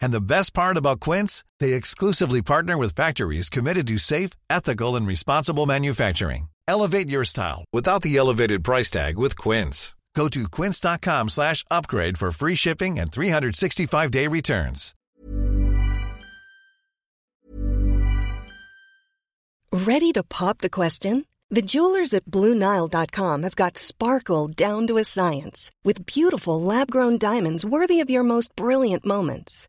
And the best part about Quince, they exclusively partner with factories committed to safe, ethical, and responsible manufacturing. Elevate your style without the elevated price tag with Quince. Go to quince.com slash upgrade for free shipping and 365-day returns. Ready to pop the question? The jewelers at BlueNile.com have got sparkle down to a science with beautiful lab grown diamonds worthy of your most brilliant moments.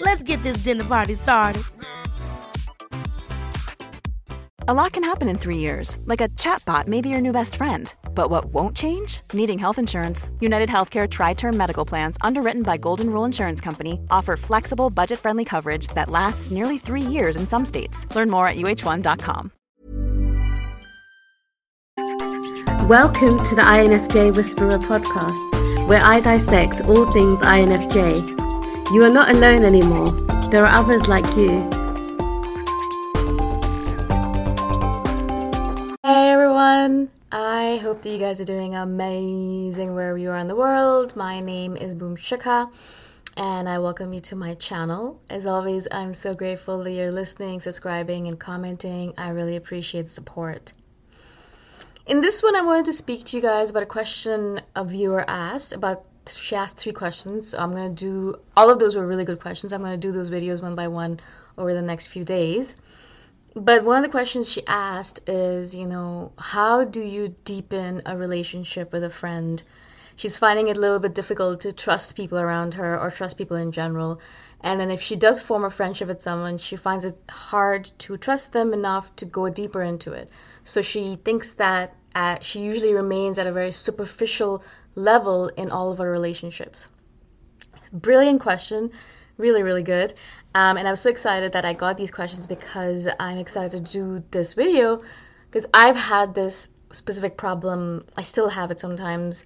Let's get this dinner party started. A lot can happen in three years, like a chatbot may be your new best friend. But what won't change? Needing health insurance. United Healthcare Tri Term Medical Plans, underwritten by Golden Rule Insurance Company, offer flexible, budget friendly coverage that lasts nearly three years in some states. Learn more at uh1.com. Welcome to the INFJ Whisperer podcast, where I dissect all things INFJ. You are not alone anymore, there are others like you. Hey everyone! I hope that you guys are doing amazing wherever you are in the world. My name is Boom Shikha and I welcome you to my channel. As always, I'm so grateful that you're listening, subscribing, and commenting. I really appreciate the support. In this one, I wanted to speak to you guys about a question a viewer asked. About she asked three questions. So I'm gonna do all of those were really good questions. I'm gonna do those videos one by one over the next few days. But one of the questions she asked is, you know, how do you deepen a relationship with a friend? She's finding it a little bit difficult to trust people around her or trust people in general. And then if she does form a friendship with someone, she finds it hard to trust them enough to go deeper into it. So she thinks that uh, she usually remains at a very superficial level in all of our relationships. Brilliant question, really, really good. Um, and I was so excited that I got these questions because I'm excited to do this video because I've had this specific problem. I still have it sometimes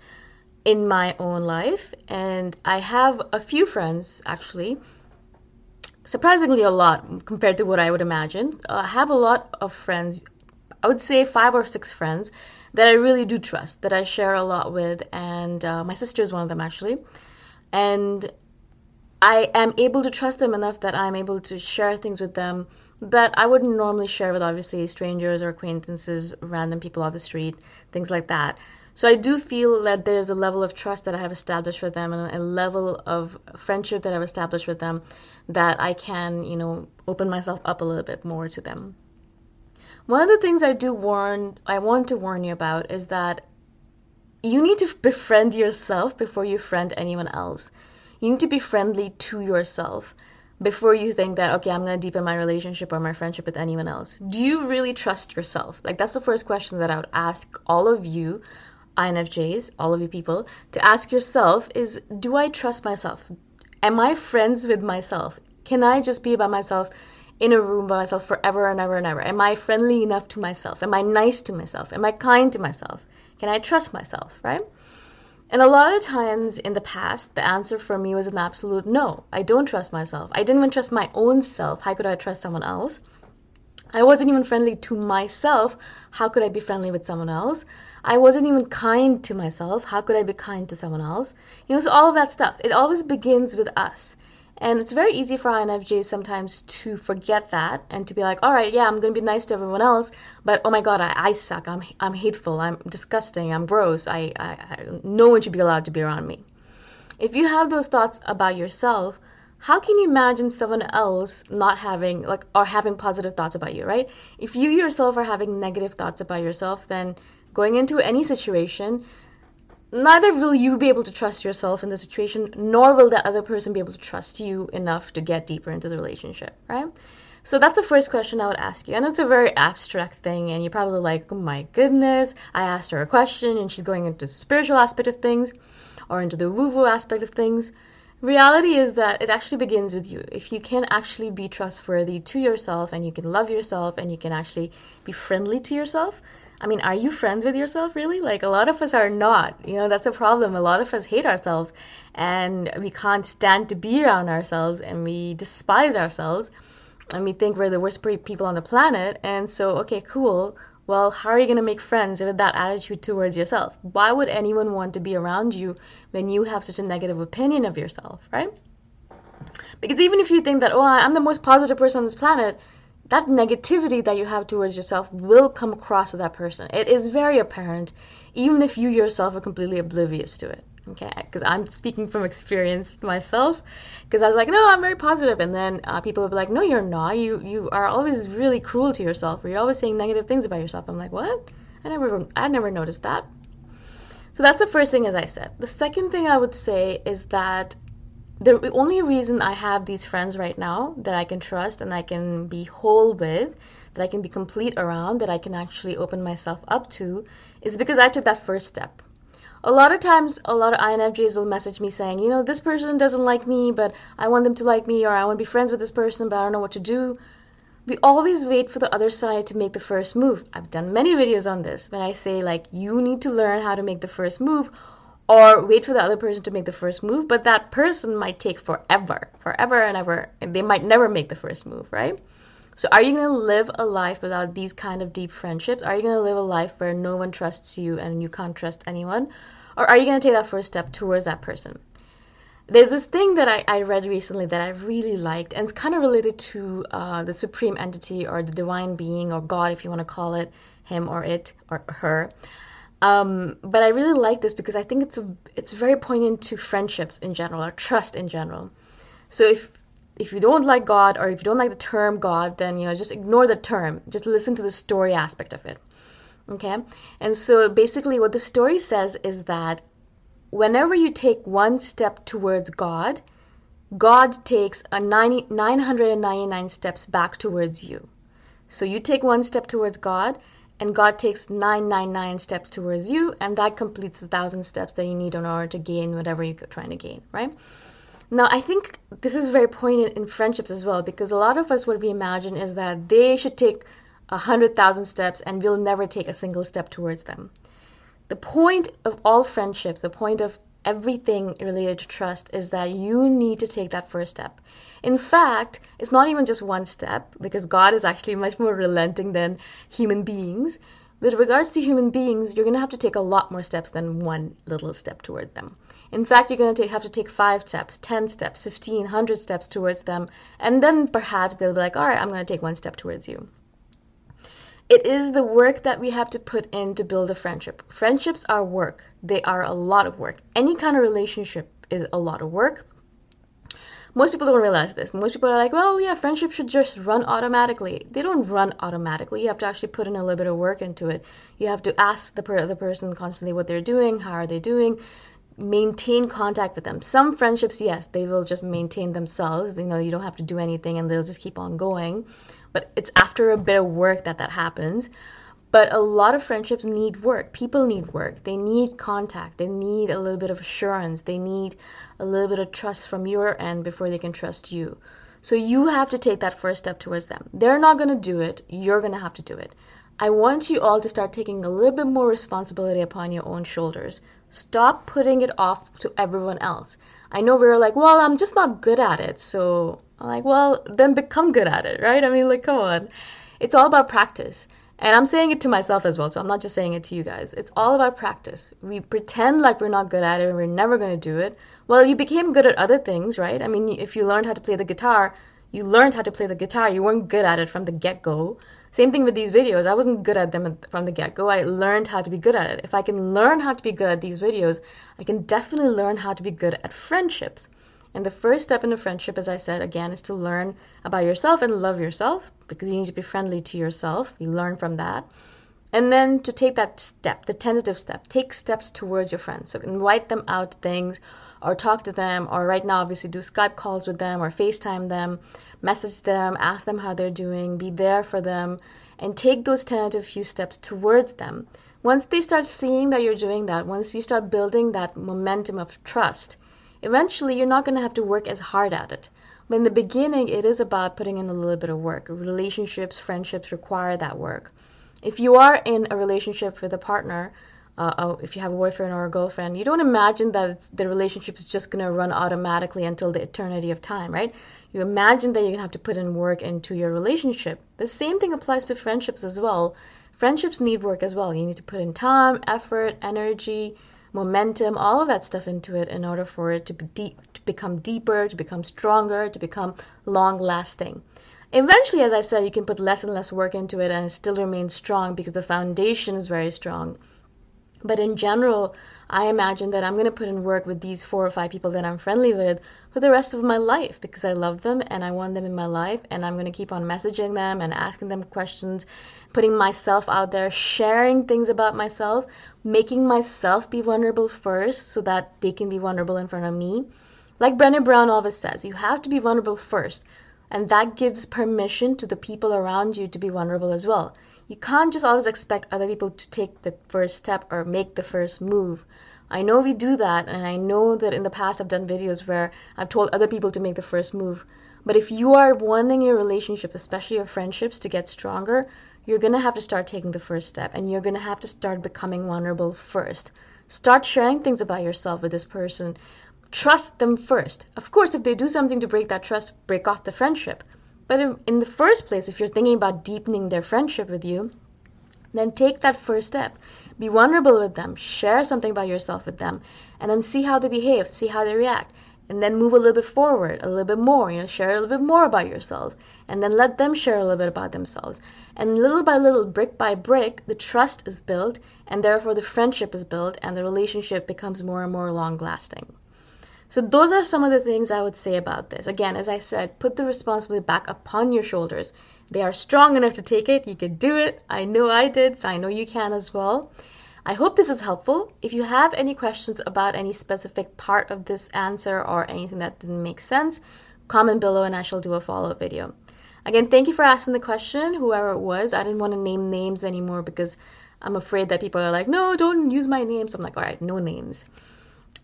in my own life. And I have a few friends actually surprisingly a lot compared to what I would imagine. Uh, I have a lot of friends, I would say five or six friends that I really do trust, that I share a lot with, and uh, my sister is one of them actually. And I am able to trust them enough that I'm able to share things with them that I wouldn't normally share with obviously strangers or acquaintances, random people off the street, things like that. So I do feel that there's a level of trust that I have established with them and a level of friendship that I've established with them that I can, you know, open myself up a little bit more to them. One of the things I do warn I want to warn you about is that you need to befriend yourself before you friend anyone else. You need to be friendly to yourself before you think that okay i'm going to deepen my relationship or my friendship with anyone else. Do you really trust yourself? Like that's the first question that i would ask all of you infjs all of you people to ask yourself is do i trust myself? Am i friends with myself? Can i just be by myself in a room by myself forever and ever and ever am i friendly enough to myself am i nice to myself am i kind to myself can i trust myself right and a lot of times in the past, the answer for me was an absolute no. I don't trust myself. I didn't even trust my own self. How could I trust someone else? I wasn't even friendly to myself. How could I be friendly with someone else? I wasn't even kind to myself. How could I be kind to someone else? You know, so all of that stuff. It always begins with us. And it's very easy for INFJs sometimes to forget that and to be like, all right, yeah, I'm going to be nice to everyone else, but oh my God, I, I suck. I'm, I'm hateful. I'm disgusting. I'm gross. I, I, I, no one should be allowed to be around me. If you have those thoughts about yourself, how can you imagine someone else not having, like, or having positive thoughts about you, right? If you yourself are having negative thoughts about yourself, then going into any situation, neither will you be able to trust yourself in the situation, nor will that other person be able to trust you enough to get deeper into the relationship, right? So that's the first question I would ask you. And it's a very abstract thing, and you're probably like, oh my goodness, I asked her a question and she's going into the spiritual aspect of things or into the woo woo aspect of things. Reality is that it actually begins with you. If you can actually be trustworthy to yourself and you can love yourself and you can actually be friendly to yourself, I mean, are you friends with yourself really? Like a lot of us are not. You know, that's a problem. A lot of us hate ourselves and we can't stand to be around ourselves and we despise ourselves and we think we're the worst people on the planet. And so, okay, cool. Well, how are you going to make friends with that attitude towards yourself? Why would anyone want to be around you when you have such a negative opinion of yourself, right? Because even if you think that, oh, I'm the most positive person on this planet, that negativity that you have towards yourself will come across to that person. It is very apparent, even if you yourself are completely oblivious to it. Okay, because I'm speaking from experience myself. Because I was like, no, I'm very positive, and then uh, people would be like, no, you're not. You you are always really cruel to yourself, or you're always saying negative things about yourself. I'm like, what? I never I never noticed that. So that's the first thing, as I said. The second thing I would say is that the only reason I have these friends right now that I can trust and I can be whole with, that I can be complete around, that I can actually open myself up to, is because I took that first step. A lot of times, a lot of INFJs will message me saying, you know, this person doesn't like me, but I want them to like me, or I want to be friends with this person, but I don't know what to do. We always wait for the other side to make the first move. I've done many videos on this when I say, like, you need to learn how to make the first move, or wait for the other person to make the first move, but that person might take forever, forever and ever, and they might never make the first move, right? So are you going to live a life without these kind of deep friendships? Are you going to live a life where no one trusts you and you can't trust anyone? Or are you going to take that first step towards that person? There's this thing that I, I read recently that I really liked, and it's kind of related to uh, the supreme entity or the divine being or God, if you want to call it him or it or her. Um, but I really like this because I think it's a, it's very poignant to friendships in general or trust in general. So if if you don't like God or if you don't like the term God, then you know just ignore the term. Just listen to the story aspect of it. Okay? And so basically what the story says is that whenever you take one step towards God, God takes a 90, 999 steps back towards you. So you take one step towards God, and God takes 999 steps towards you, and that completes the thousand steps that you need in order to gain whatever you're trying to gain, right? Now, I think this is very poignant in friendships as well, because a lot of us, what we imagine is that they should take a hundred thousand steps and we'll never take a single step towards them. The point of all friendships, the point of everything related to trust is that you need to take that first step. In fact, it's not even just one step because God is actually much more relenting than human beings. With regards to human beings, you're going to have to take a lot more steps than one little step towards them. In fact, you're going to take, have to take five steps, 10 steps, 15, 100 steps towards them, and then perhaps they'll be like, all right, I'm going to take one step towards you. It is the work that we have to put in to build a friendship. Friendships are work, they are a lot of work. Any kind of relationship is a lot of work. Most people don't realize this. Most people are like, well, yeah, friendship should just run automatically. They don't run automatically. You have to actually put in a little bit of work into it. You have to ask the, the person constantly what they're doing, how are they doing, maintain contact with them. Some friendships, yes, they will just maintain themselves. You know, you don't have to do anything and they'll just keep on going but it's after a bit of work that that happens. But a lot of friendships need work. People need work. They need contact. They need a little bit of assurance. They need a little bit of trust from your end before they can trust you. So you have to take that first step towards them. They're not going to do it. You're going to have to do it. I want you all to start taking a little bit more responsibility upon your own shoulders. Stop putting it off to everyone else. I know we are like, well, I'm just not good at it, so I'm like, well, then become good at it, right? I mean, like, come on. It's all about practice. And I'm saying it to myself as well, so I'm not just saying it to you guys. It's all about practice. We pretend like we're not good at it and we're never going to do it. Well, you became good at other things, right? I mean, if you learned how to play the guitar, you learned how to play the guitar. You weren't good at it from the get go. Same thing with these videos. I wasn't good at them from the get go. I learned how to be good at it. If I can learn how to be good at these videos, I can definitely learn how to be good at friendships. And the first step in a friendship, as I said again, is to learn about yourself and love yourself because you need to be friendly to yourself. You learn from that. And then to take that step, the tentative step, take steps towards your friends. So invite them out to things or talk to them, or right now, obviously, do Skype calls with them or FaceTime them, message them, ask them how they're doing, be there for them, and take those tentative few steps towards them. Once they start seeing that you're doing that, once you start building that momentum of trust, Eventually, you're not going to have to work as hard at it. But in the beginning, it is about putting in a little bit of work. Relationships, friendships require that work. If you are in a relationship with a partner, uh, oh, if you have a boyfriend or a girlfriend, you don't imagine that the relationship is just going to run automatically until the eternity of time, right? You imagine that you're going to have to put in work into your relationship. The same thing applies to friendships as well. Friendships need work as well. You need to put in time, effort, energy, momentum, all of that stuff into it in order for it to be deep, to become deeper, to become stronger, to become long lasting. Eventually, as I said, you can put less and less work into it and it still remains strong because the foundation is very strong. But in general, I imagine that I'm going to put in work with these four or five people that I'm friendly with for the rest of my life because I love them and I want them in my life. And I'm going to keep on messaging them and asking them questions, putting myself out there, sharing things about myself, making myself be vulnerable first so that they can be vulnerable in front of me. Like Brené Brown always says, you have to be vulnerable first. And that gives permission to the people around you to be vulnerable as well. You can't just always expect other people to take the first step or make the first move. I know we do that, and I know that in the past I've done videos where I've told other people to make the first move. But if you are wanting your relationship, especially your friendships, to get stronger, you're going to have to start taking the first step and you're going to have to start becoming vulnerable first. Start sharing things about yourself with this person. Trust them first. Of course, if they do something to break that trust, break off the friendship. But in the first place, if you're thinking about deepening their friendship with you, then take that first step. Be vulnerable with them, share something about yourself with them, and then see how they behave, see how they react. And then move a little bit forward, a little bit more, you know, share a little bit more about yourself. And then let them share a little bit about themselves. And little by little, brick by brick, the trust is built, and therefore the friendship is built, and the relationship becomes more and more long lasting. So those are some of the things I would say about this. Again, as I said, put the responsibility back upon your shoulders. They are strong enough to take it. You can do it. I know I did, so I know you can as well. I hope this is helpful. If you have any questions about any specific part of this answer or anything that didn't make sense, comment below and I shall do a follow-up video. Again, thank you for asking the question, whoever it was. I didn't want to name names anymore because I'm afraid that people are like, no, don't use my name. So I'm like, all right, no names.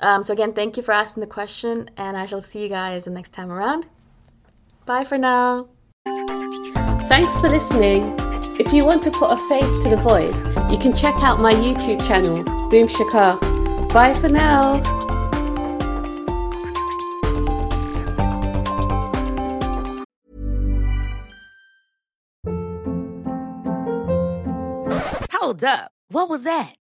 Um, so again, thank you for asking the question, and I shall see you guys the next time around. Bye for now. Thanks for listening. If you want to put a face to the voice, you can check out my YouTube channel, Boom Shikha. Bye for now. Hold up. What was that?